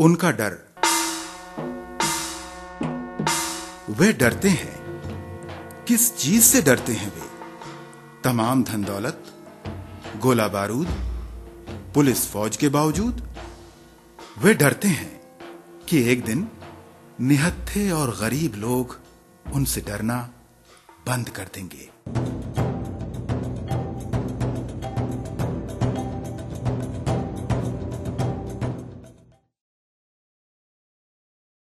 उनका डर। वे डरते हैं। किस चीज़ से डरते हैं वे? तमाम धन दौलत, गोला बारूद, पुलिस फौज के बावजूद। वे डरते हैं कि एक दिन निहत्थे और गरीब लोग उनसे डरना बंद कर देंगे।